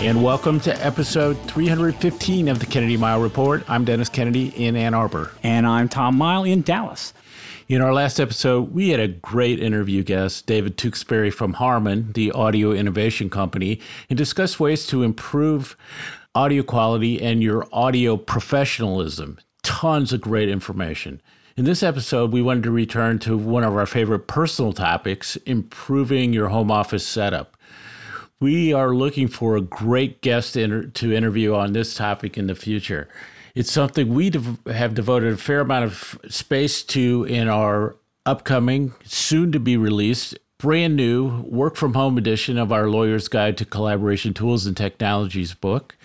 And welcome to episode 315 of the Kennedy Mighell Report. I'm Dennis Kennedy in Ann Arbor. And I'm Tom Mighell in Dallas. In our last episode, we had a great interview guest, David Tewksbury from Harman, the audio innovation company, and discussed ways to improve audio quality and your audio professionalism. Tons of great information. In this episode, we wanted to return to one of our favorite personal topics improving your home office setup. We are looking for a great guest to, inter- to interview on this topic in the future. It's something we dev- have devoted a fair amount of space to in our upcoming, soon to be released, brand new work from home edition of our Lawyer's Guide to Collaboration Tools and Technologies book.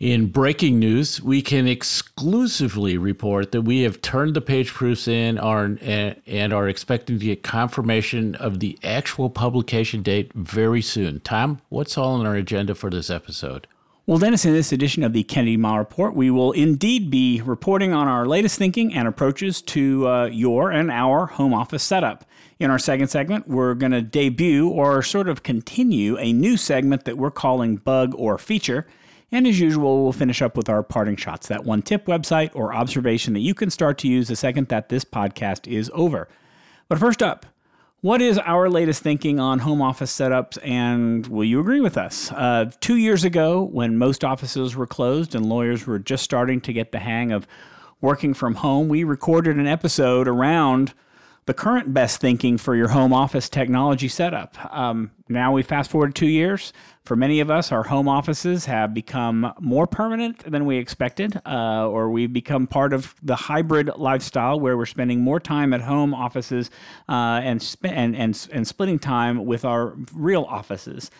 In breaking news, we can exclusively report that we have turned the page proofs in are, and are expecting to get confirmation of the actual publication date very soon. Tom, what's all on our agenda for this episode? Well, Dennis, in this edition of the Kennedy Mighell Report, we will indeed be reporting on our latest thinking and approaches to uh, your and our home office setup. In our second segment, we're going to debut or sort of continue a new segment that we're calling Bug or Feature. And as usual, we'll finish up with our parting shots, that one tip website or observation that you can start to use the second that this podcast is over. But first up, what is our latest thinking on home office setups, and will you agree with us? Uh, two years ago, when most offices were closed and lawyers were just starting to get the hang of working from home, we recorded an episode around the current best thinking for your home office technology setup. Um, now we fast forward two years. For many of us, our home offices have become more permanent than we expected, uh, or we've become part of the hybrid lifestyle where we're spending more time at home offices uh, and, sp- and, and, and splitting time with our real offices.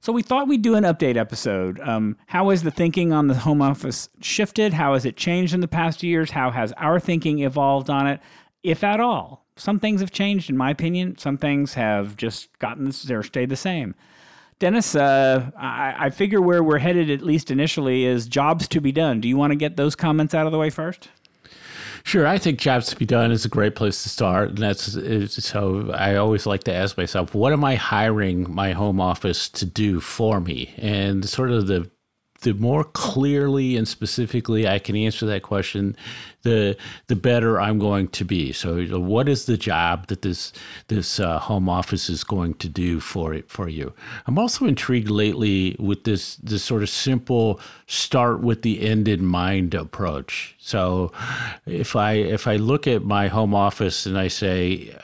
So we thought we'd do an update episode. Um, how has the thinking on the home office shifted? How has it changed in the past years? How has our thinking evolved on it, if at all? Some things have changed, in my opinion. Some things have just gotten or stayed the same. Dennis, uh, I, I figure where we're headed, at least initially, is jobs to be done. Do you want to get those comments out of the way first? Sure, I think jobs to be done is a great place to start, and that's so. I always like to ask myself, what am I hiring my home office to do for me? And sort of the the more clearly and specifically I can answer that question, the the better I'm going to be. So, what is the job that this this uh, home office is going to do for it for you? I'm also intrigued lately with this this sort of simple start with the end in mind approach. So, if I if I look at my home office and I say,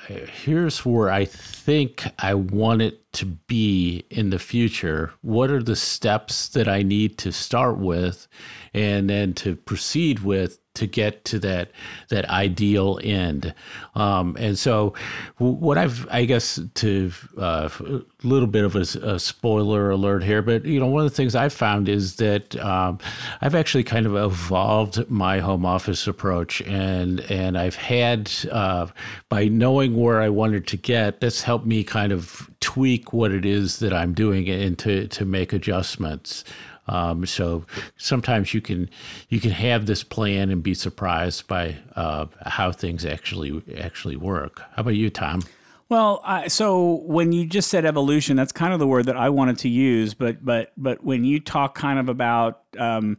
here's where I think I want it to be in the future, what are the steps that I need to start with, and then to proceed with to get to that that ideal end. Um, and so, what I've I guess to uh, a little bit of a, a, spoiler alert here, but you know one of the things I've found is that um, I've actually kind of evolved my home office approach, and and I've had uh, by knowing where I wanted to get, that's helped me kind of tweak what it is that I'm doing and to to make adjustments. Um, so sometimes you can you can have this plan and be surprised by uh, how things actually actually work. How about you, Tom? Well, uh, so when you just said evolution, that's kind of the word that I wanted to use. But but but when you talk kind of about um,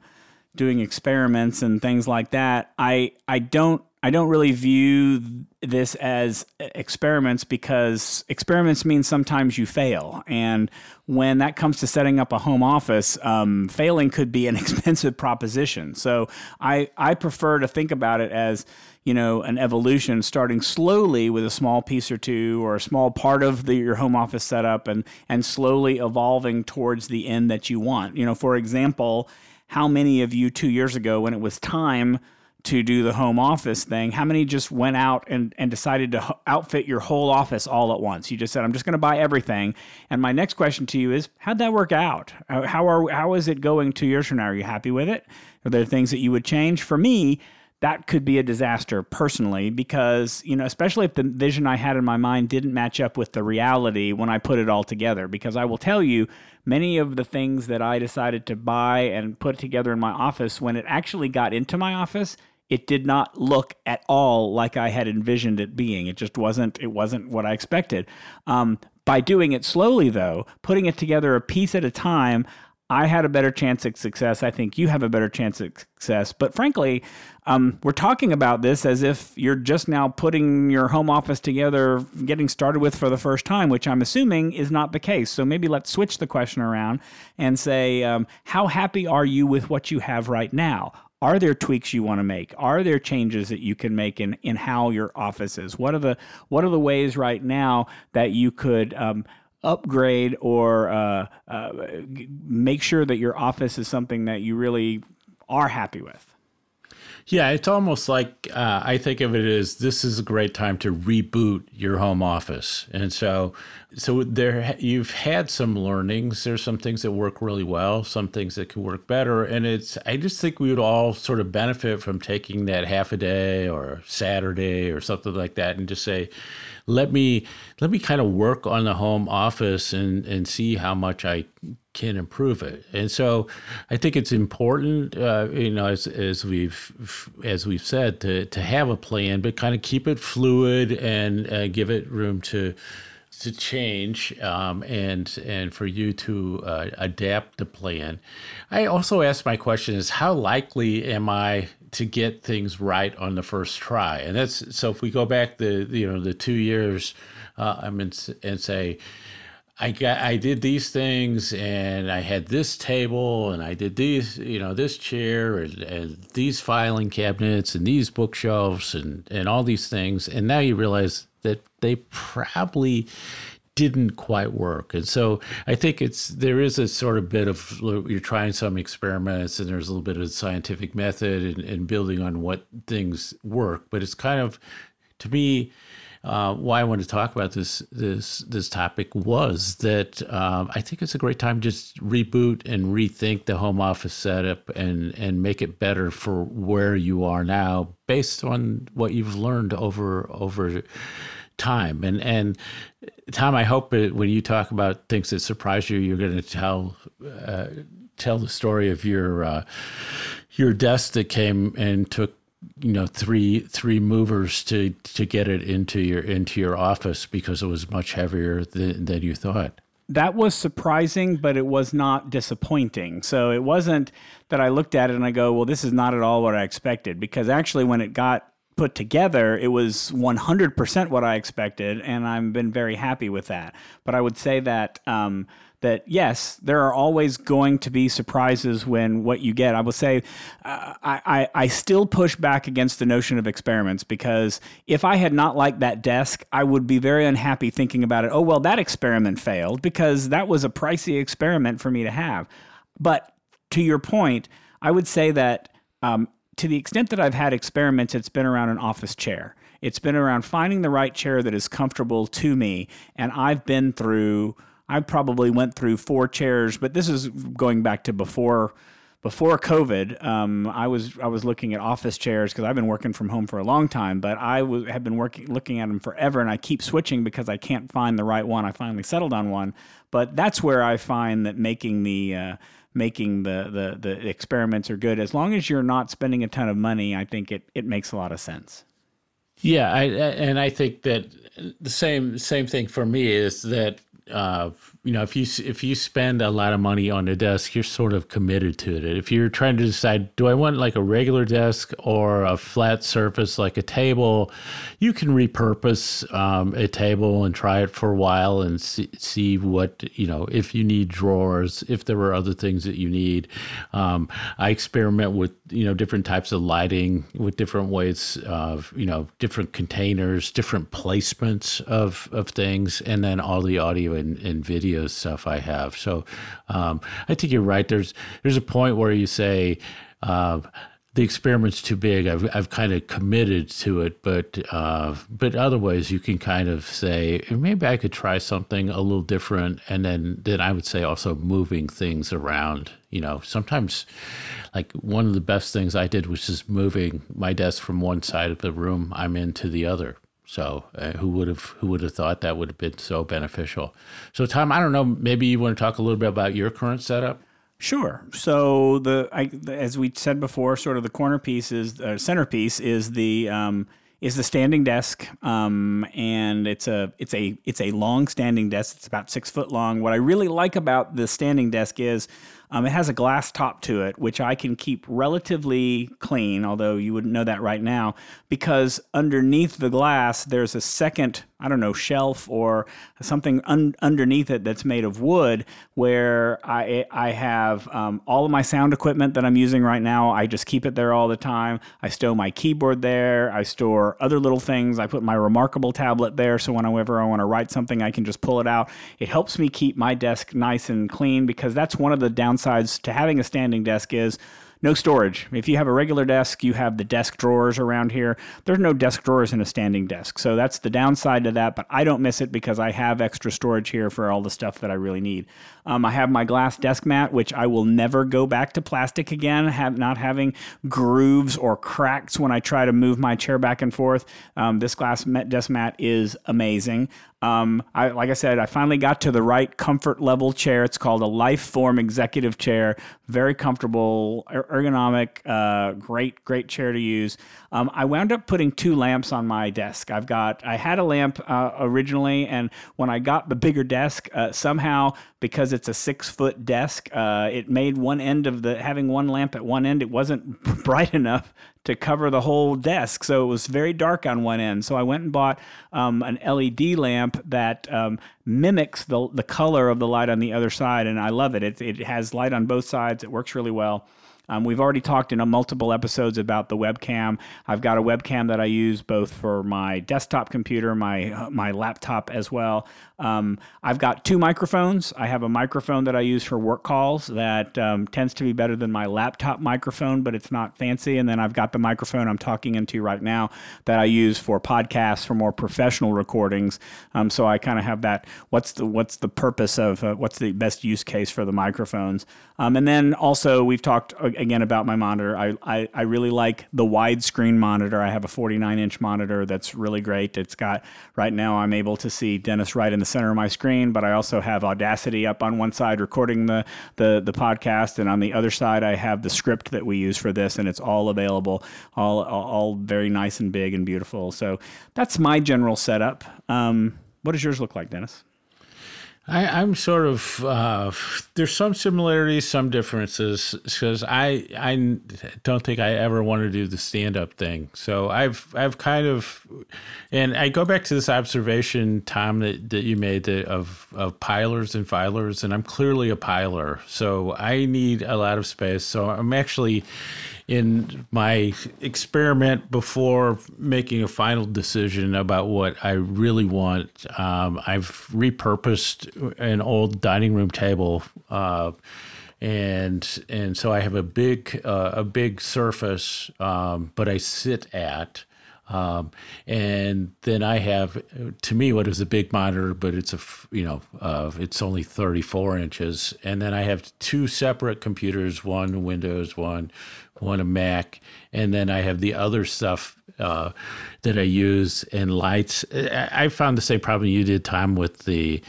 doing experiments and things like that, I I don't I don't really view this as experiments because experiments mean sometimes you fail. And when that comes to setting up a home office, um, failing could be an expensive proposition. So I, I prefer to think about it as, you know, an evolution starting slowly with a small piece or two or a small part of the, your home office setup and, and slowly evolving towards the end that you want. You know, for example, how many of you two years ago when it was time to do the home office thing, how many just went out and, and decided to outfit your whole office all at once? You just said, I'm just going to buy everything. And my next question to you is, how'd that work out? Uh, how, are, how is it going two years from now? Are you happy with it? Are there things that you would change? For me, that could be a disaster personally because you know especially if the vision i had in my mind didn't match up with the reality when i put it all together because i will tell you many of the things that i decided to buy and put together in my office when it actually got into my office it did not look at all like i had envisioned it being it just wasn't it wasn't what i expected um, by doing it slowly though putting it together a piece at a time I had a better chance of success. I think you have a better chance of success. But frankly, um, we're talking about this as if you're just now putting your home office together, getting started with for the first time, which I'm assuming is not the case. So maybe let's switch the question around and say, um, how happy are you with what you have right now? Are there tweaks you want to make? Are there changes that you can make in, in how your office is? What are the what are the ways right now that you could um, upgrade or uh, uh, make sure that your office is something that you really are happy with. Yeah, it's almost like uh, I think of it as this is a great time to reboot your home office, and so so there you've had some learnings. There's some things that work really well, some things that can work better, and it's I just think we would all sort of benefit from taking that half a day or Saturday or something like that, and just say, let me let me kind of work on the home office and and see how much I can improve it. And so I think it's important, uh, you know, as, as we've as we've said, to to have a plan, but kind of keep it fluid and uh, give it room to to change um, and and for you to uh, adapt the plan. I also ask my question is how likely am I to get things right on the first try? And that's so if we go back the you know the two years, uh, I mean and say. I got I did these things and I had this table and I did these you know this chair and, and these filing cabinets and these bookshelves and and all these things and now you realize that they probably didn't quite work. And so I think it's there is a sort of bit of you're trying some experiments and there's a little bit of scientific method and, and building on what things work. But it's kind of to me uh, why I wanted to talk about this this this topic was that um, I think it's a great time to just reboot and rethink the home office setup and and make it better for where you are now based on what you've learned over over time. And and Tom, I hope when you talk about things that surprise you, you're going to tell uh, tell the story of your uh, your desk that came and took you know three three movers to to get it into your into your office because it was much heavier than, than you thought that was surprising, but it was not disappointing. So it wasn't that I looked at it and I go, well, this is not at all what I expected. Because actually, when it got put together, it was 100% what I expected, and I've been very happy with that. But I would say that um, that yes, there are always going to be surprises when what you get. I will say, uh, I, I, I still push back against the notion of experiments because if I had not liked that desk, I would be very unhappy thinking about it. Oh well, that experiment failed because that was a pricey experiment for me to have. But to your point, I would say that um, to the extent that I've had experiments, it's been around an office chair. It's been around finding the right chair that is comfortable to me. And I've been through, I probably went through four chairs, but this is going back to before before COVID, um, I was I was looking at office chairs because I've been working from home for a long time, but I w- have been working looking at them forever, and I keep switching because I can't find the right one. I finally settled on one, but that's where I find that making the uh, making the, the, the experiments are good. As long as you're not spending a ton of money, I think it, it makes a lot of sense. Yeah, I, and I think that the same same thing for me is that uh, you know, if you if you spend a lot of money on a desk, you're sort of committed to it. If you're trying to decide, do I want like a regular desk or a flat surface like a table, you can repurpose um, a table and try it for a while and see, see what you know. If you need drawers, if there are other things that you need, um, I experiment with you know different types of lighting, with different ways of you know different containers, different placements of of things, and then all the audio and, and video stuff I have. So um, I think you're right. There's there's a point where you say. Uh, the experiment's too big. I've I've kind of committed to it, but uh, but otherwise you can kind of say maybe I could try something a little different, and then then I would say also moving things around. You know, sometimes like one of the best things I did was just moving my desk from one side of the room I'm in to the other. So uh, who would have who would have thought that would have been so beneficial? So Tom, I don't know. Maybe you want to talk a little bit about your current setup. Sure. So the, I, as we said before, sort of the corner piece is uh, centerpiece is the um, is the standing desk, um, and it's a it's a it's a long standing desk. It's about six foot long. What I really like about the standing desk is um, it has a glass top to it, which I can keep relatively clean, although you wouldn't know that right now, because underneath the glass, there's a second, I don't know, shelf or something un- underneath it that's made of wood where I, I have um, all of my sound equipment that I'm using right now. I just keep it there all the time. I stow my keyboard there. I store other little things. I put my Remarkable tablet there so whenever I want to write something, I can just pull it out. It helps me keep my desk nice and clean because that's one of the downsides to having a standing desk is no storage. If you have a regular desk, you have the desk drawers around here. There's no desk drawers in a standing desk. So that's the downside to that, but I don't miss it because I have extra storage here for all the stuff that I really need. Um, I have my glass desk mat, which I will never go back to plastic again, have, not having grooves or cracks when I try to move my chair back and forth. Um, this glass desk mat is amazing. Um, I, like I said, I finally got to the right comfort level chair. It's called a Lifeform Executive Chair. Very comfortable, er, ergonomic, uh, great, great chair to use. Um, I wound up putting two lamps on my desk. I've got, I had a lamp uh, originally, and when I got the bigger desk, uh, somehow because it's a six foot desk, uh, it made one end of the having one lamp at one end. It wasn't bright enough to cover the whole desk, so it was very dark on one end. So I went and bought um, an LED lamp that um, mimics the the color of the light on the other side, and I love it. It it has light on both sides. It works really well. Um, we've already talked in multiple episodes about the webcam. I've got a webcam that I use both for my desktop computer, my uh, my laptop as well. Um, I've got two microphones. I have a microphone that I use for work calls that um, tends to be better than my laptop microphone, but it's not fancy. And then I've got the microphone I'm talking into right now that I use for podcasts for more professional recordings. Um, so I kind of have that. What's the what's the purpose of uh, what's the best use case for the microphones? Um, and then also we've talked uh, again about my monitor. I, I, I really like the widescreen monitor. I have a 49 inch monitor that's really great. It's got right now I'm able to see Dennis right in the center of my screen, but I also have Audacity up on one side recording the, the, the podcast, and on the other side, I have the script that we use for this, and it's all available, all, all very nice and big and beautiful. So that's my general setup. Um, what does yours look like, Dennis? I, am sort of uh, there's some similarities, some differences because I I don't think I ever want to do the stand up thing. So I've I've kind of and I go back to this observation, Tom, that, that you made that of of pilers and filers, and I'm clearly a piler, so I need a lot of space. So I'm actually in my experiment before making a final decision about what I really want, um, I've repurposed an old dining room table. Uh, and and so I have a big uh, a big surface, um, but I sit at, um, and then I have, to me, what is a big monitor, but it's a, you know, uh, it's only 34 inches. And then I have two separate computers, one Windows, one one a Mac, and then I have the other stuff uh, that I use and lights. I found the same problem you did, Tom, with the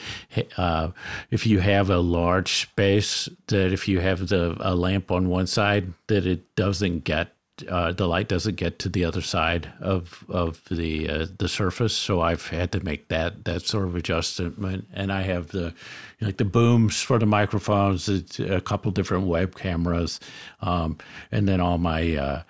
uh, if you have a large space that if you have the a lamp on one side that it doesn't get uh, the light doesn't get to the other side of of the uh, the surface. So I've had to make that that sort of adjustment, and I have the like the booms for the microphones, a couple different web cameras, um, and then all my. Uh,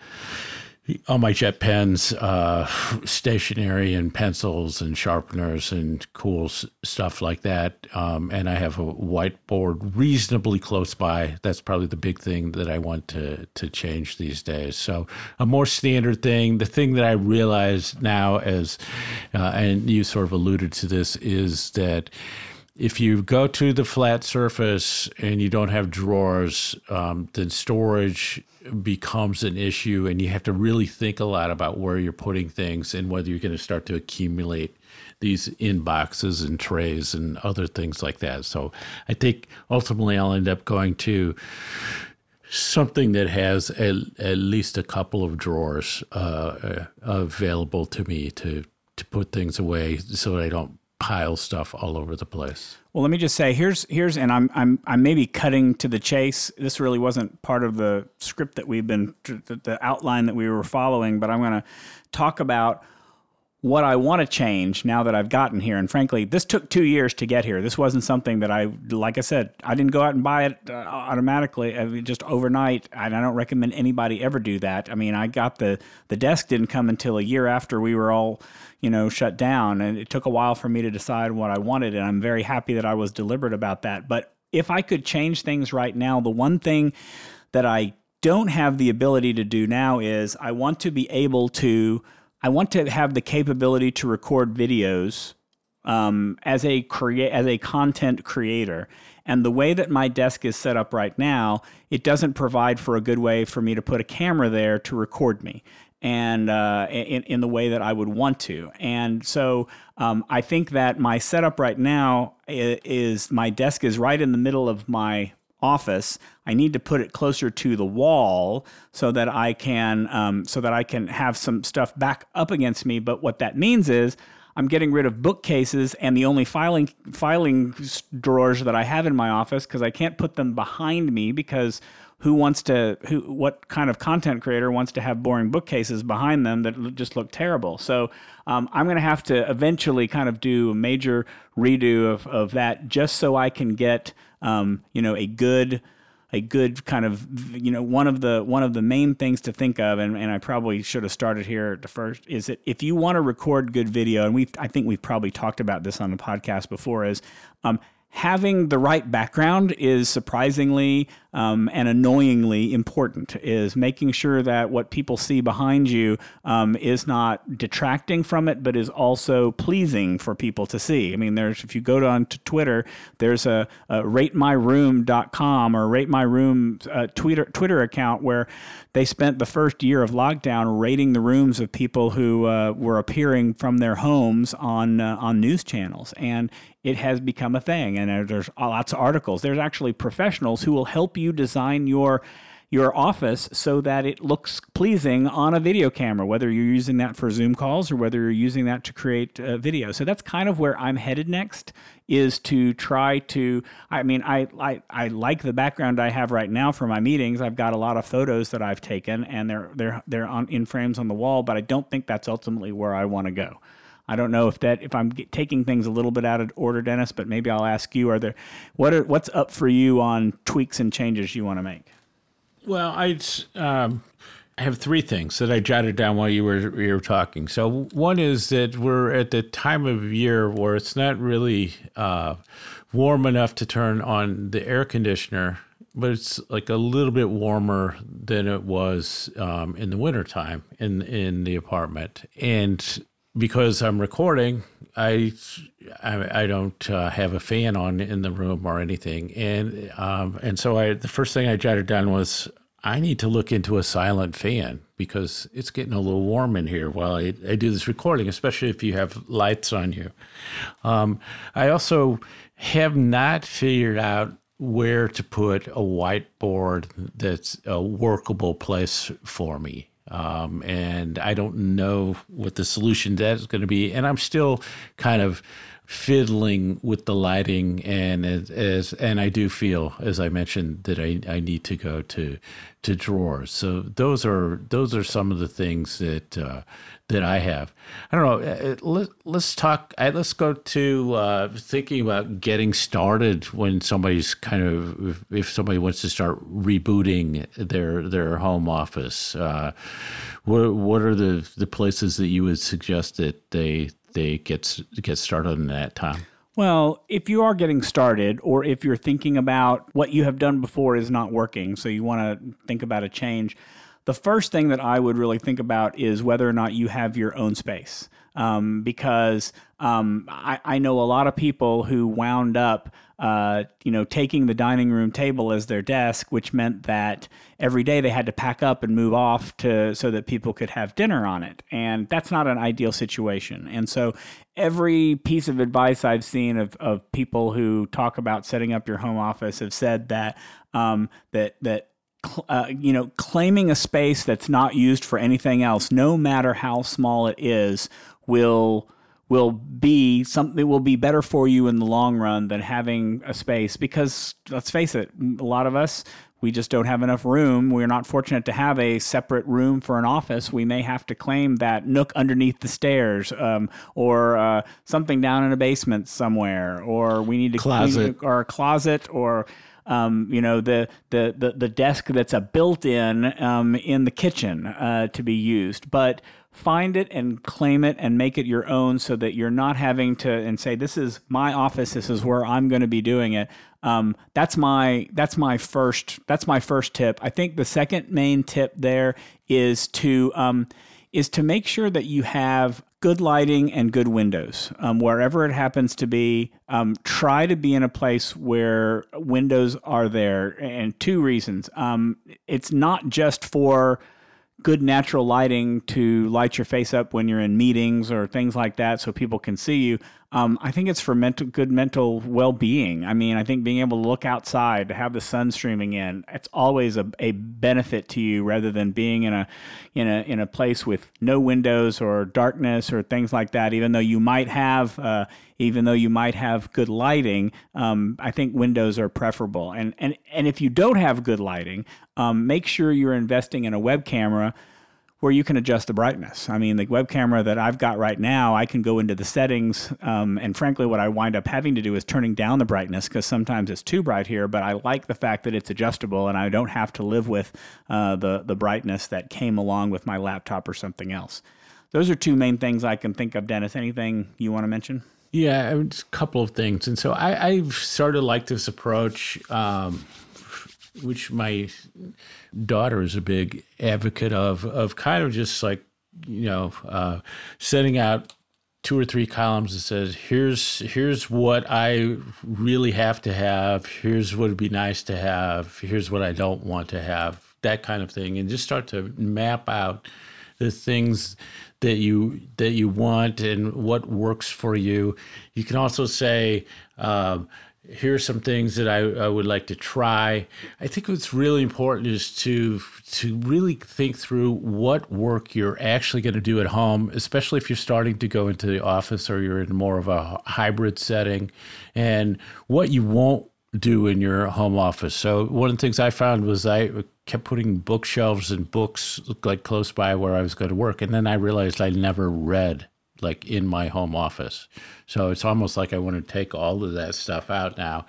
all my JetPens, uh, stationery and pencils and sharpeners and cool s- stuff like that. Um, and I have a whiteboard reasonably close by. That's probably the big thing that I want to to change these days. So a more standard thing. The thing that I realize now, as uh, and you sort of alluded to this, is that if you go to the flat surface and you don't have drawers, um, then storage becomes an issue, and you have to really think a lot about where you're putting things and whether you're going to start to accumulate these inboxes and trays and other things like that. So I think ultimately I'll end up going to something that has at, at least a couple of drawers uh, uh, available to me to to put things away so I don't pile stuff all over the place. Well, let me just say here's here's and I'm I'm I'm maybe cutting to the chase. This really wasn't part of the script that we've been the, outline that we were following, but I'm going to talk about what I want to change now that I've gotten here. And frankly, this took two years to get here. This wasn't something that I, like I said, I didn't go out and buy it uh, automatically, I mean, just overnight. And I don't recommend anybody ever do that. I mean, I got the the desk didn't come until a year after we were all, you know, shut down, and it took a while for me to decide what I wanted. And I'm very happy that I was deliberate about that. But if I could change things right now, the one thing that I don't have the ability to do now is I want to be able to I want to have the capability to record videos um, as a create as a content creator. And the way that my desk is set up right now, it doesn't provide for a good way for me to put a camera there to record me and uh, in, in the way that I would want to. And so um, I think that my setup right now is, is, my desk is right in the middle of my office. I need to put it closer to the wall so that I can um, so that I can have some stuff back up against me. But what that means is I'm getting rid of bookcases and the only filing filing drawers that I have in my office because I can't put them behind me because who wants to who what kind of content creator wants to have boring bookcases behind them that just look terrible. So um, i'm going to have to eventually kind of do a major redo of, of that just so i can get um, you know a good a good kind of you know one of the one of the main things to think of and, and I probably should have started here at the first is that if you want to record good video and we I think we've probably talked about this on the podcast before is um, having the right background is surprisingly um, and annoyingly important is making sure that what people see behind you um, is not detracting from it but is also pleasing for people to see. I mean there's if you go on to twitter there's a, a ratemyroom.com or ratemyroom uh, twitter, twitter account where they spent the first year of lockdown rating the rooms of people who uh, were appearing from their homes on uh, on news channels. And it has become a thing and there's lots of articles. There's actually professionals who will help you design your your office so that it looks pleasing on a video camera, whether you're using that for Zoom calls or whether you're using that to create uh, video. So that's kind of where I'm headed next is to try to I mean I, I I like the background I have right now for my meetings. I've got a lot of photos that I've taken and they're they're they're on in frames on the wall, but I don't think that's ultimately where I want to go. I don't know if that if I'm taking things a little bit out of order, Dennis, but maybe I'll ask you: Are there what are what's up for you on tweaks and changes you want to make? Well, I um, have three things that I jotted down while you were you were talking. So one is that we're at the time of year where it's not really uh, warm enough to turn on the air conditioner but it's like a little bit warmer than it was um, in the wintertime in in the apartment. And because I'm recording, I I, I don't uh, have a fan on in the room or anything, and um, and so I the first thing I jotted down was I need to look into a silent fan because it's getting a little warm in here while I, I do this recording, especially if you have lights on you. Um, I also have not figured out where to put a whiteboard that's a workable place for me. Um, and I don't know what the solution to that is going to be. And I'm still kind of fiddling with the lighting and as, and I do feel as I mentioned that I, I need to go to to drawers. So those are those are some of the things that uh, that I have. I don't know uh, uh, let, let's talk let's go to uh, thinking about getting started when somebody's kind of if, if somebody wants to start rebooting their their home office. Uh, what what are the the places that you would suggest that they they get get started in that time? Well, if you are getting started, or if you're thinking about what you have done before is not working, so you want to think about a change, the first thing that I would really think about is whether or not you have your own space. um, because um, I, I know a lot of people who wound up uh, you know, taking the dining room table as their desk, which meant that every day they had to pack up and move off to so that people could have dinner on it, and that's not an ideal situation. And so, every piece of advice I've seen of, of people who talk about setting up your home office have said that um, that that uh, you know, claiming a space that's not used for anything else, no matter how small it is, will will be something will be better for you in the long run than having a space because let's face it a lot of us we just don't have enough room. We're not fortunate to have a separate room for an office. We may have to claim that nook underneath the stairs um, or uh, something down in a basement somewhere or we need to closet. or a closet or um, you know the, the the the desk that's a built-in um, in the kitchen uh, to be used. But find it and claim it and make it your own so that you're not having to and say this is my office this is where i'm going to be doing it. Um, that's my that's my first that's my first tip. I think the second main tip there is to um, is to make sure that you have good lighting and good windows. Um, wherever it happens to be um, try to be in a place where windows are there and two reasons. Um, it's not just for good natural lighting to light your face up when you're in meetings or things like that so people can see you um, i think it's for mental good mental well-being i mean i think being able to look outside to have the sun streaming in it's always a, a benefit to you rather than being in a in a in a place with no windows or darkness or things like that even though you might have uh, even though you might have good lighting, um, I think windows are preferable. And, and, and if you don't have good lighting, um, make sure you're investing in a web camera where you can adjust the brightness. I mean, the web camera that I've got right now, I can go into the settings, um, and frankly, what I wind up having to do is turning down the brightness because sometimes it's too bright here. But I like the fact that it's adjustable, and I don't have to live with uh, the the brightness that came along with my laptop or something else. Those are two main things I can think of. Dennis, anything you want to mention? Yeah, a couple of things. And so I, I've sort of like this approach, um, which my daughter is a big advocate of, of kind of just like, you know, uh, setting out two or three columns that says here's here's what I really have to have, here's what would be nice to have, here's what I don't want to have, that kind of thing, and just start to map out the things that you that you want and what works for you. You can also say, um, "Here are some things that I, I, would like to try." I think what's really important is to to really think through what work you're actually going to do at home, especially if you're starting to go into the office or you're in more of a hybrid setting, and what you won't do in your home office. So one of the things I found was I kept putting bookshelves and books like close by where I was going to work, and then I realized I never read like in my home office. So it's almost like I want to take all of that stuff out now.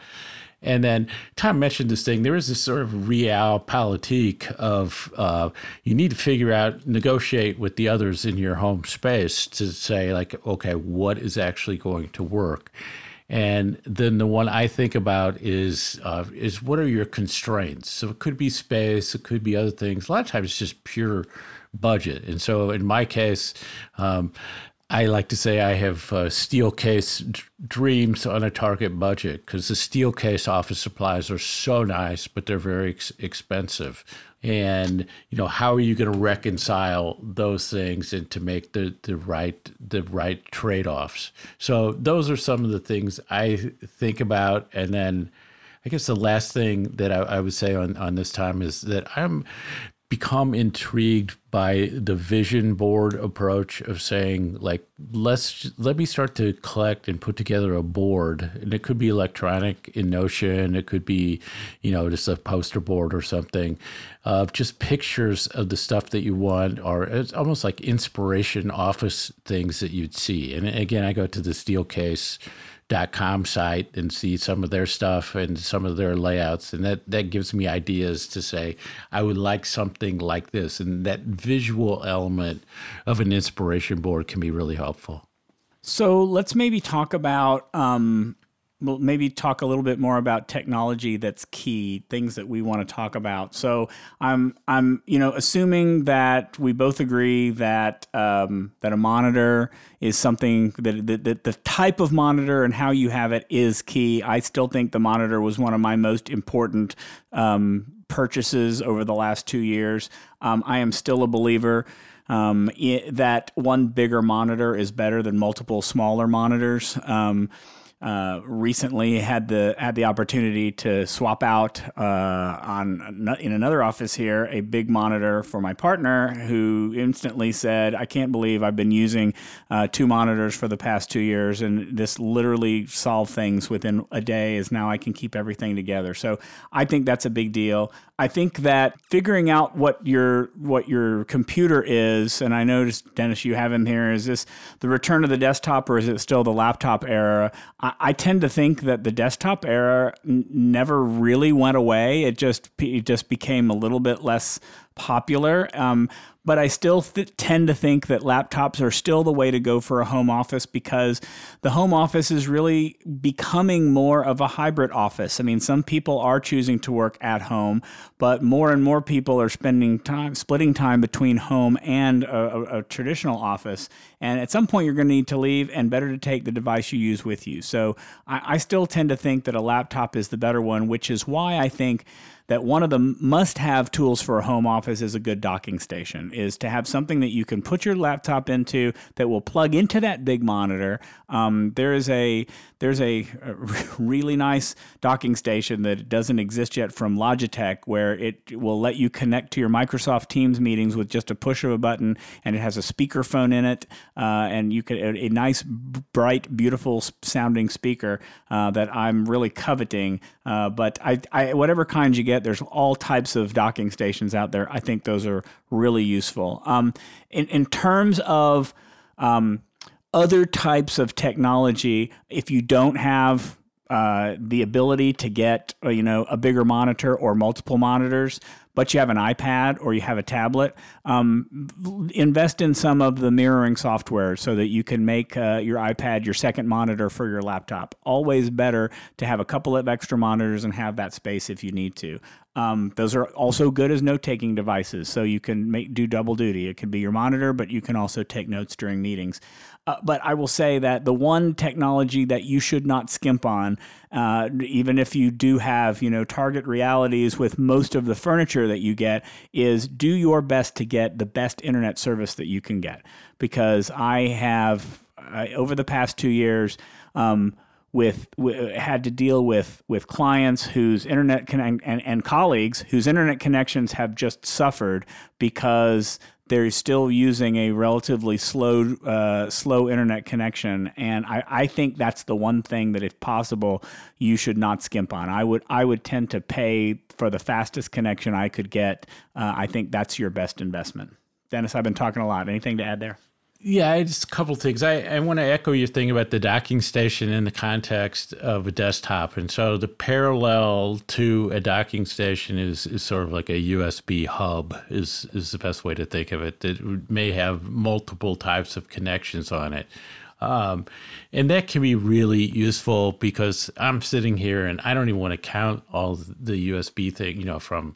And then Tom mentioned this thing. There is this sort of realpolitik of uh, you need to figure out, negotiate with the others in your home space to say, like, okay, what is actually going to work? And then the one I think about is uh, is what are your constraints? So it could be space, it could be other things. A lot of times it's just pure budget. And so in my case, um, I like to say I have uh, Steelcase d- dreams on a target budget because the Steelcase office supplies are so nice, but they're very ex- expensive. And you know how are you going to reconcile those things and to make the the right the right trade-offs? So those are some of the things i think about. And then i guess the last thing that i, I would say on on this time is that i'm become intrigued by the vision board approach of saying like let's let me start to collect and put together a board. And it could be electronic in notion. It could be you know just a poster board or something of just pictures of the stuff that you want or it's almost like inspiration office things that you'd see. And again i go to the Steelcase dot com site and see some of their stuff and some of their layouts. And that that gives me ideas to say i would like something like this. And that visual element of an inspiration board can be really helpful. So let's maybe talk about um, we'll maybe talk a little bit more about technology that's key, things that we want to talk about. So I'm I'm you know assuming that we both agree that um, that a monitor is something that, that, that the type of monitor and how you have it is key. I still think the monitor was one of my most important um, purchases over the last two years. Um, I am still a believer. Um, it, that one bigger monitor is better than multiple smaller monitors. Uh, recently had the had the opportunity to swap out uh, on in another office here a big monitor for my partner who instantly said I can't believe I've been using uh, two monitors for the past two years and this literally solved things within a day Is now I can keep everything together. So I think that's a big deal I think that figuring out what your what your computer is, and I noticed Dennis, you have in here, is this the return of the desktop or is it still the laptop era? I, I tend to think that the desktop era n- never really went away. It just it just became a little bit less popular. Um, but I still th- tend to think that laptops are still the way to go for a home office because the home office is really becoming more of a hybrid office. I mean, some people are choosing to work at home, but more and more people are spending time splitting time between home and a, a, a traditional office. And at some point, you're going to need to leave, and better to take the device you use with you. So I, I still tend to think that a laptop is the better one, which is why I think that one of the must have tools for a home office is a good docking station, is to have something that you can put your laptop into that will plug into that big monitor. Um, there is a there's a, a, really nice docking station that doesn't exist yet from Logitech where it will let you connect to your Microsoft Teams meetings with just a push of a button, and it has a speakerphone in it, uh, and you can a, a, nice, bright, beautiful sounding speaker uh, that I'm really coveting. Uh, but I, I, whatever kind you get, there's all types of docking stations out there. I think those are really useful. Um, in in terms of um, other types of technology, if you don't have uh, the ability to get uh, you know a bigger monitor or multiple monitors, but you have an iPad or you have a tablet, um, invest in some of the mirroring software so that you can make uh, your iPad your second monitor for your laptop. Always better to have a couple of extra monitors and have that space if you need to. Um, those are also good as note taking devices, so you can make do double duty. It can be your monitor, but you can also take notes during meetings. Uh, but I will say that the one technology that you should not skimp on, uh, even if you do have you know target realities with most of the furniture that you get, is do your best to get the best internet service that you can get. Because I have uh, over the past two years. Um, with, had to deal with with clients whose internet con- and, and colleagues whose internet connections have just suffered because they're still using a relatively slow uh, slow internet connection. And I, I think that's the one thing that if possible you should not skimp on. I would i would tend to pay for the fastest connection i could get. Uh, i think that's your best investment. Dennis i've been talking a lot. Anything to add there yeah, just a couple things. I, I want to echo your thing about the docking station in the context of a desktop. And so the parallel to a docking station is, is sort of like a USB hub is, is the best way to think of it. That may have multiple types of connections on it. Um, and that can be really useful because I'm sitting here and I don't even want to count all the USB thing, you know, from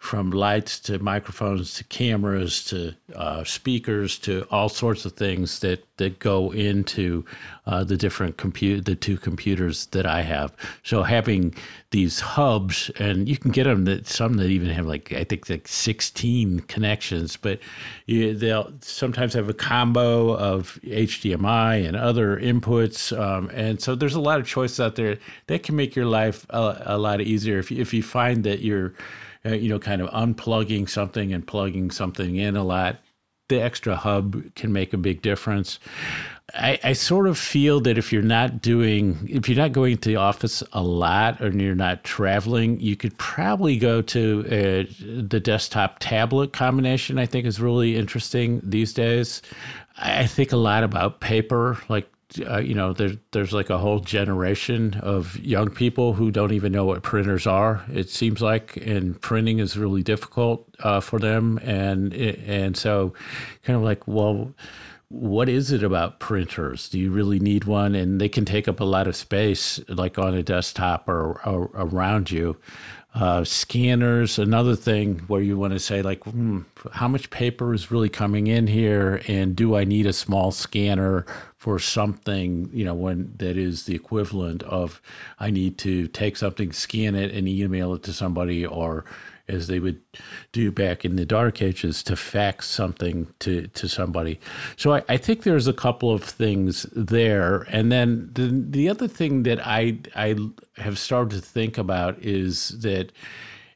from lights to microphones to cameras to uh, speakers to all sorts of things that, that go into uh, the different compute the two computers that I have. So having these hubs and you can get them that some that even have like I think like 16 connections, but they'll sometimes have a combo of HDMI and other inputs, um, and so there's a lot of choices out there that can make your life a, a lot easier if you, if you find that you're uh, you know, kind of unplugging something and plugging something in a lot, the extra hub can make a big difference. I, I, sort of feel that if you're not doing, if you're not going to the office a lot or you're not traveling, you could probably go to uh, the desktop tablet combination. I think is really interesting these days. I think a lot about paper, like uh, you know, there's there's like a whole generation of young people who don't even know what printers are. It seems like, and printing is really difficult uh, for them, and and so, kind of like, well, what is it about printers? Do you really need one? And they can take up a lot of space, like on a desktop or, or around you. Uh, scanners, another thing where you want to say, like, hmm, how much paper is really coming in here? And do I need a small scanner for something, you know, when that is the equivalent of I need to take something, scan it, and email it to somebody or as they would do back in the dark ages to fax something to, to somebody. So I, I think there's a couple of things there. And then the, the other thing that I, I have started to think about is that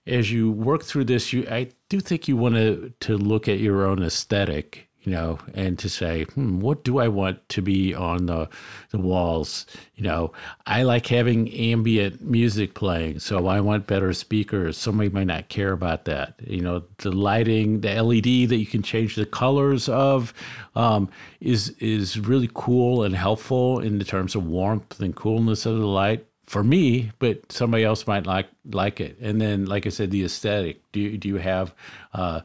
as you work through this, you I do think you want to, to look at your own aesthetic you know, and to say, hmm, what do I want to be on the the walls? You know, I like having ambient music playing, so I want better speakers. Somebody might not care about that. You know, the lighting, the LED that you can change the colors of, um, is is really cool and helpful in the terms of warmth and coolness of the light for me, but somebody else might like like it. And then, like I said, the aesthetic. Do you, do you have uh,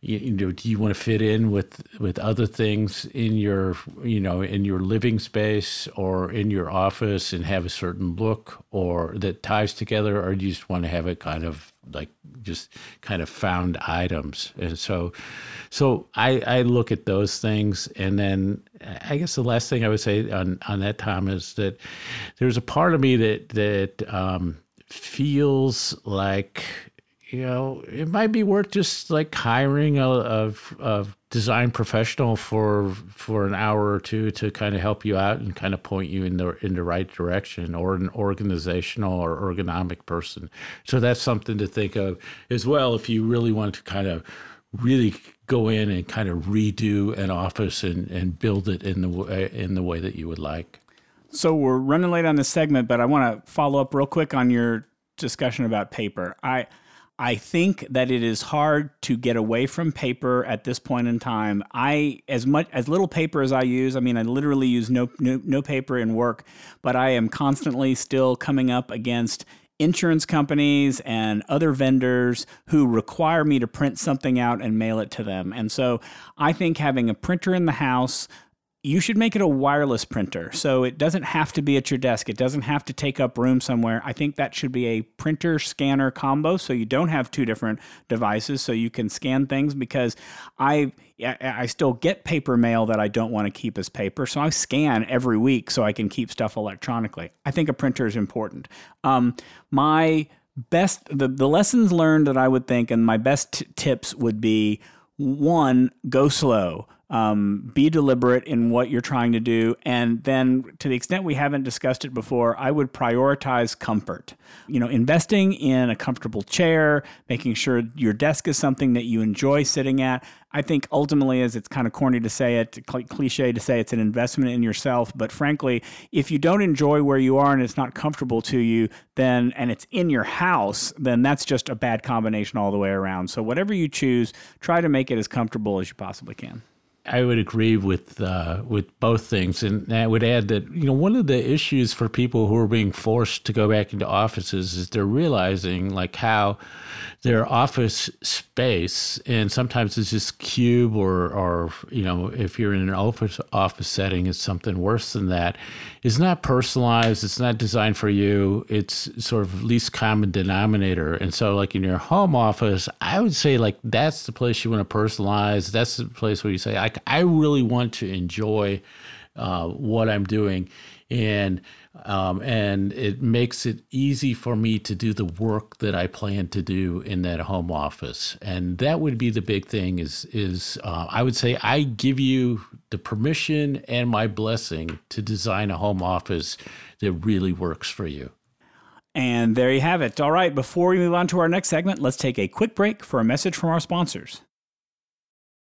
you, you, know do you want to fit in with with other things in your you know in your living space or in your office and have a certain look or that ties together or do you just want to have it kind of like just kind of found items? And so so i i look at those things and then i guess the last thing i would say on on that tom is that there's a part of me that that um feels like you know, it might be worth just like hiring a, a, a, design professional for for an hour or two to kind of help you out and kind of point you in the in the right direction, or an organizational or ergonomic person. So that's something to think of as well if you really want to kind of really go in and kind of redo an office and, and build it in the way, in the way that you would like. So we're running late on this segment, but I want to follow up real quick on your discussion about paper. I I think that it is hard to get away from paper at this point in time. I as much as little paper as I use, I mean I literally use no no, no paper in work, but I am constantly still coming up against insurance companies and other vendors who require me to print something out and mail it to them. And so I think having a printer in the house you should make it a wireless printer. So it doesn't have to be at your desk. It doesn't have to take up room somewhere. I think that should be a printer scanner combo so you don't have two different devices so you can scan things because I I still get paper mail that I don't want to keep as paper. So I scan every week so I can keep stuff electronically. I think a printer is important. Um, my best the, the lessons learned that I would think and my best t- tips would be one, go slow um, be deliberate in what you're trying to do. And then, to the extent we haven't discussed it before, I would prioritize comfort. You know, investing in a comfortable chair, making sure your desk is something that you enjoy sitting at. I think ultimately, as it's kind of corny to say it, cliche to say it's an investment in yourself. But frankly, if you don't enjoy where you are and it's not comfortable to you, then and it's in your house, then that's just a bad combination all the way around. So whatever you choose, try to make it as comfortable as you possibly can. I would agree with uh, with both things, and I would add that you know one of the issues for people who are being forced to go back into offices is they're realizing like how their office space, and sometimes it's just cube or or you know if you're in an office office setting, it's something worse than that. It's not personalized. It's not designed for you. It's sort of least common denominator, and so like in your home office, I would say like that's the place you want to personalize. That's the place where you say I I really want to enjoy uh, what I'm doing, and um, and it makes it easy for me to do the work that I plan to do in that home office. And that would be the big thing. Is is uh, I would say I give you the permission and my blessing to design a home office that really works for you. And there you have it. All right, before we move on to our next segment, let's take a quick break for a message from our sponsors.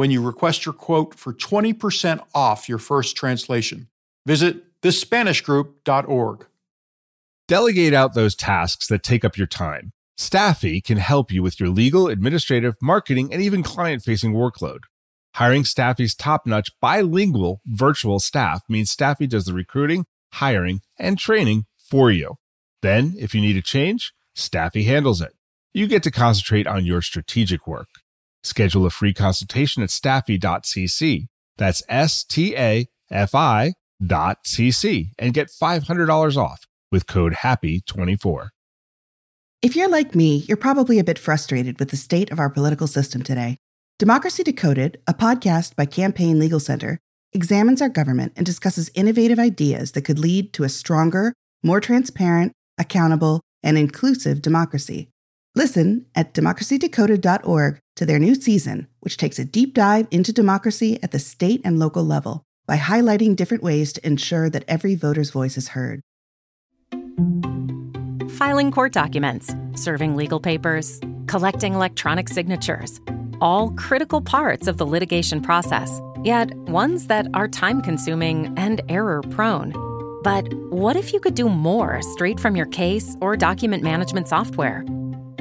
when you request your quote for 20% off your first translation. Visit thespanishgroup.org. Delegate out those tasks that take up your time. Staffy can help you with your legal, administrative, marketing, and even client facing workload. Hiring Staffy's top notch bilingual virtual staff means Staffy does the recruiting, hiring, and training for you. Then, if you need a change, Staffy handles it. You get to concentrate on your strategic work. Schedule a free consultation at staffy.cc. That's S T A F I dot cc and get $500 off with code HAPPY24. If you're like me, you're probably a bit frustrated with the state of our political system today. Democracy Decoded, a podcast by Campaign Legal Center, examines our government and discusses innovative ideas that could lead to a stronger, more transparent, accountable, and inclusive democracy. Listen at democracydecoded.org to their new season, which takes a deep dive into democracy at the state and local level by highlighting different ways to ensure that every voter's voice is heard. Filing court documents, serving legal papers, collecting electronic signatures, all critical parts of the litigation process, yet ones that are time consuming and error prone. But what if you could do more straight from your case or document management software?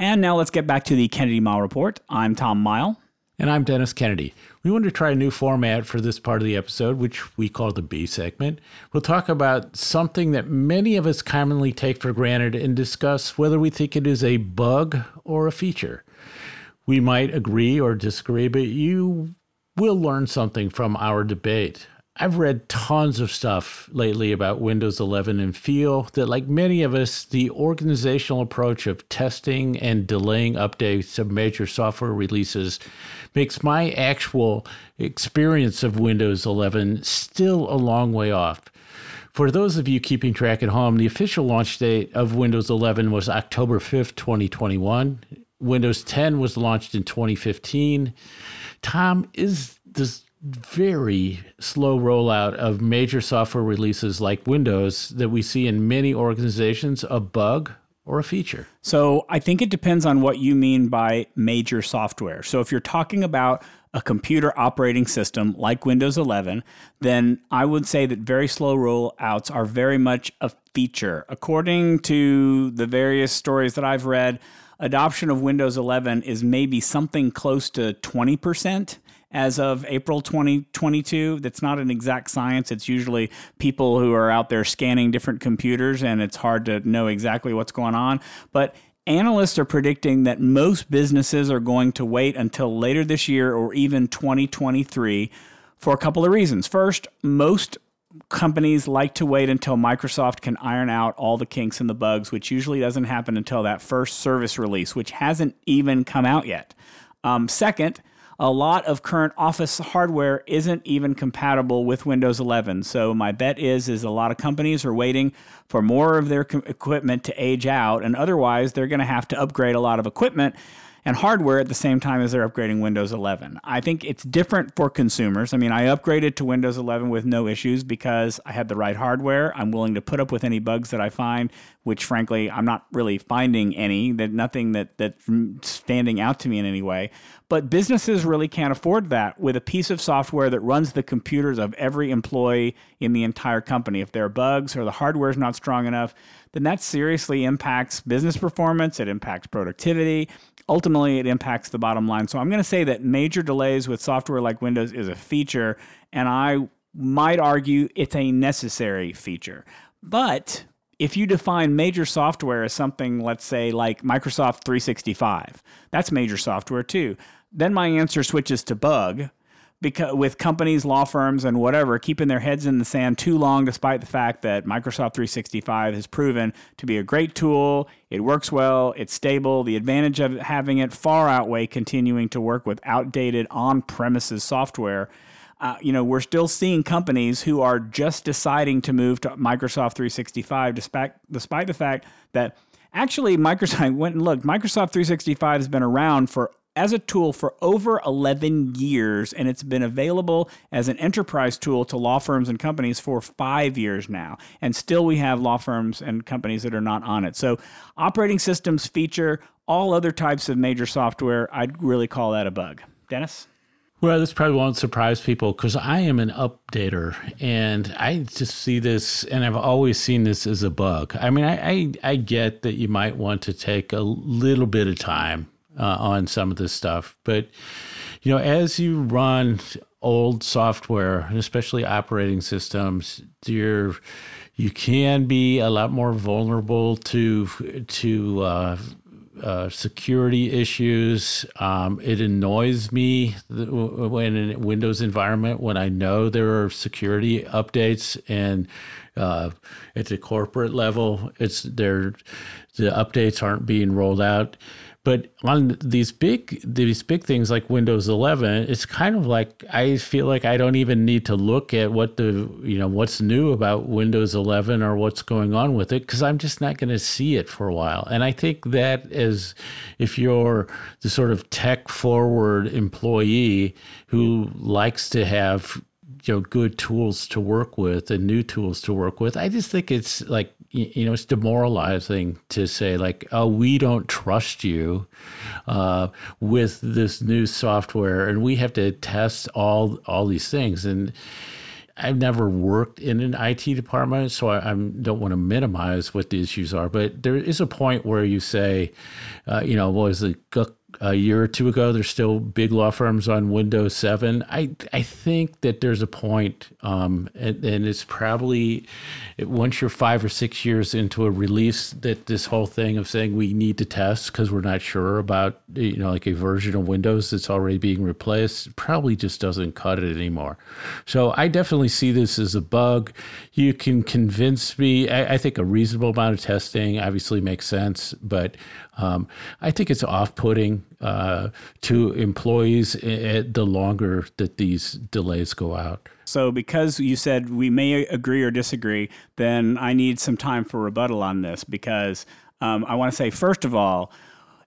And now let's get back to the Kennedy Mighell Report. I'm Tom Mighell. And I'm Dennis Kennedy. We want to try a new format for this part of the episode, which we call the B segment. We'll talk about something that many of us commonly take for granted and discuss whether we think it is a bug or a feature. We might agree or disagree, but you will learn something from our debate. I've read tons of stuff lately about Windows 11 and feel that, like many of us, the organizational approach of testing and delaying updates of major software releases makes my actual experience of Windows 11 still a long way off. For those of you keeping track at home, the official launch date of Windows 11 was October 5th, 2021. Windows 10 was launched in 2015. Tom, is this very slow rollout of major software releases like Windows that we see in many organizations a bug or a feature? So I think it depends on what you mean by major software. So if you're talking about a computer operating system like Windows 11, then I would say that very slow rollouts are very much a feature. According to the various stories that I've read, adoption of Windows 11 is maybe something close to 20% as of April 2022. That's not an exact science. It's usually people who are out there scanning different computers, and it's hard to know exactly what's going on. But analysts are predicting that most businesses are going to wait until later this year or even 2023 for a couple of reasons. First, most companies like to wait until Microsoft can iron out all the kinks and the bugs, which usually doesn't happen until that first service release, which hasn't even come out yet. Um, second, a lot of current Office hardware isn't even compatible with Windows 11. So my bet is is a lot of companies are waiting for more of their equipment to age out, and otherwise they're going to have to upgrade a lot of equipment and hardware at the same time as they're upgrading Windows 11. I think it's different for consumers. I mean, I upgraded to Windows 11 with no issues because I had the right hardware. I'm willing to put up with any bugs that I find, which frankly, I'm not really finding any, that nothing that that's standing out to me in any way. But businesses really can't afford that with a piece of software that runs the computers of every employee in the entire company. If there are bugs or the hardware is not strong enough, then that seriously impacts business performance, it impacts productivity, ultimately it impacts the bottom line. So I'm going to say that major delays with software like Windows is a feature, and I might argue it's a necessary feature. But if you define major software as something, let's say, like Microsoft 365, that's major software too. Then my answer switches to bug because with companies, law firms, and whatever keeping their heads in the sand too long, despite the fact that Microsoft 365 has proven to be a great tool. It works well, it's stable. The advantage of having it far outweigh continuing to work with outdated on premises software. uh, you know, we're still seeing companies who are just deciding to move to Microsoft 365, despite despite the fact that actually Microsoft went and looked. Microsoft 365 has been around for as a tool for over 11 years, and it's been available as an enterprise tool to law firms and companies for five years now. And still, we have law firms and companies that are not on it. So, operating systems feature all other types of major software. I'd really call that a bug. Dennis? Well, this probably won't surprise people because I am an updater and I just see this and I've always seen this as a bug. I mean, I, I, I get that you might want to take a little bit of time uh, on some of this stuff. But you know, as you run old software, especially operating systems, you're you can be a lot more vulnerable to to uh, uh, security issues. Um, it annoys me when in a Windows environment when I know there are security updates and uh, at the corporate level, it's there. The updates aren't being rolled out. But on these big these big things like Windows 11, it's kind of like I feel like I don't even need to look at what the you know what's new about Windows 11 or what's going on with it because I'm just not going to see it for a while. And I think that is if you're the sort of tech forward employee who likes to have you know good tools to work with and new tools to work with, I just think it's like you know, it's demoralizing to say like, "Oh, we don't trust you uh, with this new software, and we have to test all all these things." And I've never worked in an IT department, so I, I, don't want to minimize what the issues are. But there is a point where you say, uh, you know, what is it, a year or two ago. There's still big law firms on Windows 7. I I think that there's a point, um, and, and, it's probably once you're five or six years into a release that this whole thing of saying we need to test because we're not sure about you know like a version of Windows that's already being replaced probably just doesn't cut it anymore. So I definitely see this as a bug. You can convince me. I, I think a reasonable amount of testing obviously makes sense, but um, I think it's off-putting uh, to employees the longer that these delays go out. So, because you said we may agree or disagree, then I need some time for rebuttal on this because um, I want to say, first of all,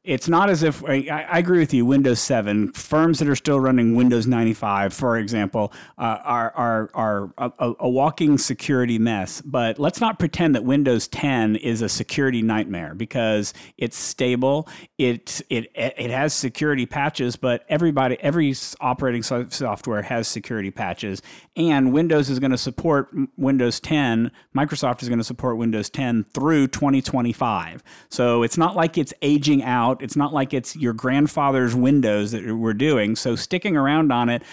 it's not as if I, I, agree with you. Windows 7 firms that are still running Windows 95, for example, uh, are are are a, a, walking security mess. But let's not pretend that Windows 10 is a security nightmare because it's stable. It it it has security patches, but everybody every operating software has security patches, and Windows is going to support Windows 10. Microsoft is going to support Windows 10 through 2025. So it's not like it's aging out out. It's not like it's your grandfather's Windows that we're doing. So sticking around on it,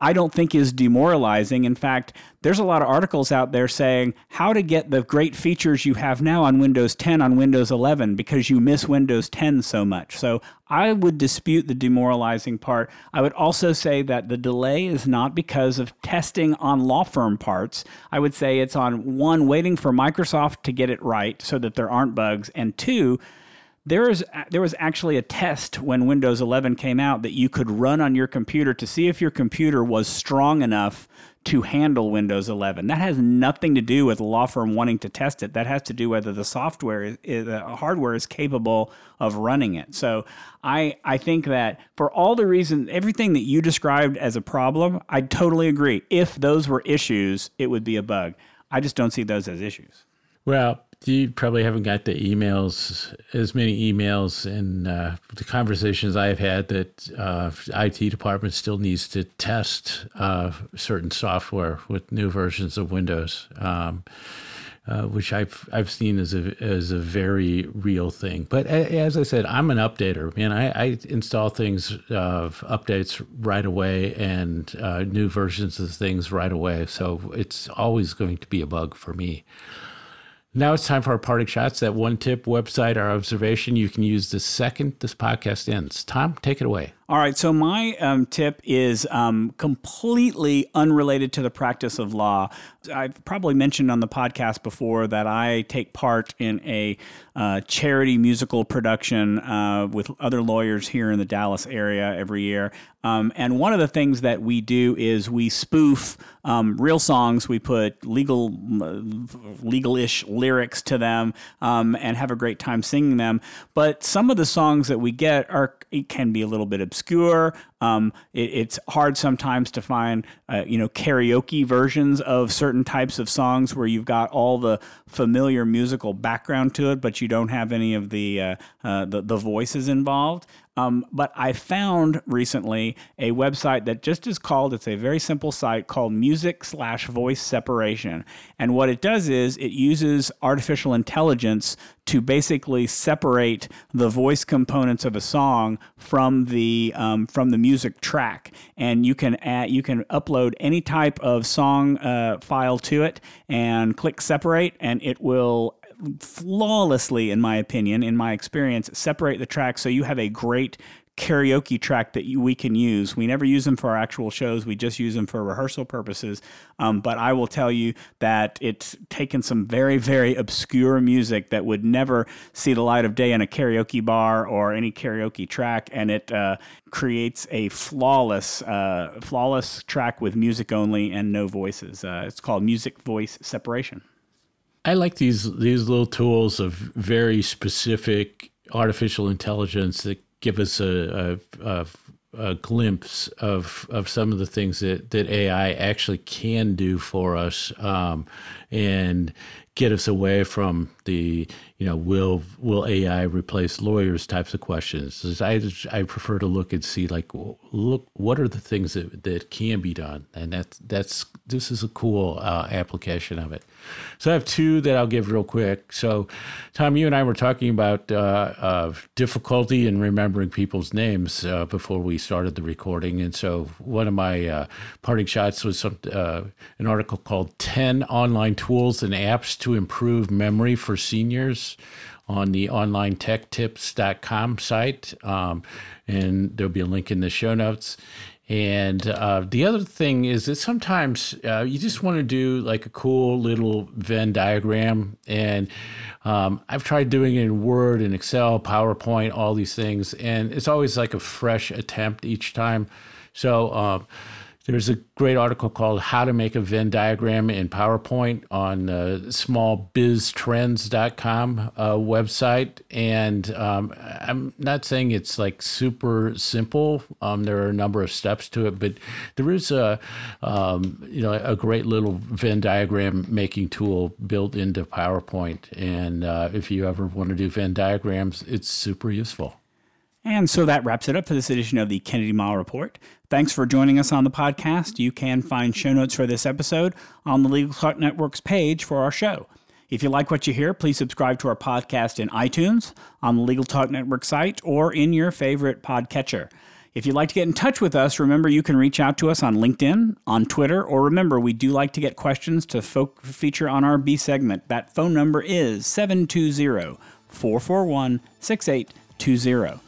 I don't think is demoralizing. In fact, there's a lot of articles out there saying how to get the great features you have now on Windows 10 on Windows 11 because you miss Windows 10 so much. So I would dispute the demoralizing part. I would also say that the delay is not because of testing on law firm parts. I would say it's on one, waiting for Microsoft to get it right so that there aren't bugs, and two, there is there was actually a test when Windows 11 came out that you could run on your computer to see if your computer was strong enough to handle Windows 11. That has nothing to do with a law firm wanting to test it. That has to do whether the software is, is the hardware is capable of running it. So I I think that for all the reasons everything that you described as a problem, I totally agree. If those were issues, it would be a bug. I just don't see those as issues. Well, you probably haven't got the emails, as many emails and uh, the conversations I've had that uh, IT department still needs to test uh, certain software with new versions of Windows, um, uh, which I've I've seen as a as a very real thing. But as I said, I'm an updater, man. I, I install things of updates right away and uh, new versions of things right away. So it's always going to be a bug for me. Now it's time for our parting shots. That one tip, website, our observation you can use the second this podcast ends. Tom, take it away. All right, so my um, tip is um, completely unrelated to the practice of law. I've probably mentioned on the podcast before that I take part in a uh, charity musical production uh, with other lawyers here in the Dallas area every year. Um, and one of the things that we do is we spoof um, real songs. We put legal, legal-ish lyrics to them um, and have a great time singing them. But some of the songs that we get are it can be a little bit obscure. Um, it, it's hard sometimes to find, uh, you know, karaoke versions of certain types of songs where you've got all the familiar musical background to it, but you don't have any of the uh, uh, the, the voices involved. Um, but I found recently a website that just is called, it's a very simple site called Music slash Voice Separation. And what it does is it uses artificial intelligence to basically separate the voice components of a song from the um, from the music track, and you can add, you can upload any type of song uh, file to it and click separate, and it will flawlessly, in my opinion, in my experience, separate the tracks so you have a great karaoke track that you, we can use. We never use them for our actual shows. We just use them for rehearsal purposes. Um, but I will tell you that it's taken some very, very obscure music that would never see the light of day in a karaoke bar or any karaoke track, and it uh, creates a flawless, uh, flawless track with music only and no voices. Uh, it's called music voice separation. I like these these little tools of very specific artificial intelligence that give us a, a, a, a, glimpse of of some of the things that, that AI actually can do for us, um, and get us away from the you know will will AI replace lawyers types of questions. I I prefer to look and see like look what are the things that, that can be done, and that's that's this is a cool uh, application of it. So I have two that I'll give real quick. So, Tom, you and I were talking about uh, uh, difficulty in remembering people's names uh, before we started the recording, and so one of my uh, parting shots was some, uh, an article called 10 Online Tools and Apps to Improve Memory for Seniors on the onlinetechtips.com site. Um, and there'll be a link in the show notes. And uh, the other thing is that sometimes uh, you just want to do like a cool little Venn diagram. And um, I've tried doing it in Word and Excel, PowerPoint, all these things. And it's always like a fresh attempt each time. So, um, there's a great article called How to Make a Venn Diagram in PowerPoint on uh, smallbiztrends.com uh, website. And um, I'm not saying it's like super simple. Um, there are a number of steps to it, but there is a, um, you know, a great little Venn diagram making tool built into PowerPoint. And uh, if you ever want to do Venn diagrams, it's super useful. And so that wraps it up for this edition of the Kennedy Mighell Report. Thanks for joining us on the podcast. You can find show notes for this episode on the Legal Talk Network's page for our show. If you like what you hear, please subscribe to our podcast in iTunes, on the Legal Talk Network site, or in your favorite podcatcher. If you'd like to get in touch with us, remember you can reach out to us on LinkedIn, on Twitter, or remember we do like to get questions to fo- feature on our B segment. That phone number is 720 441 6820.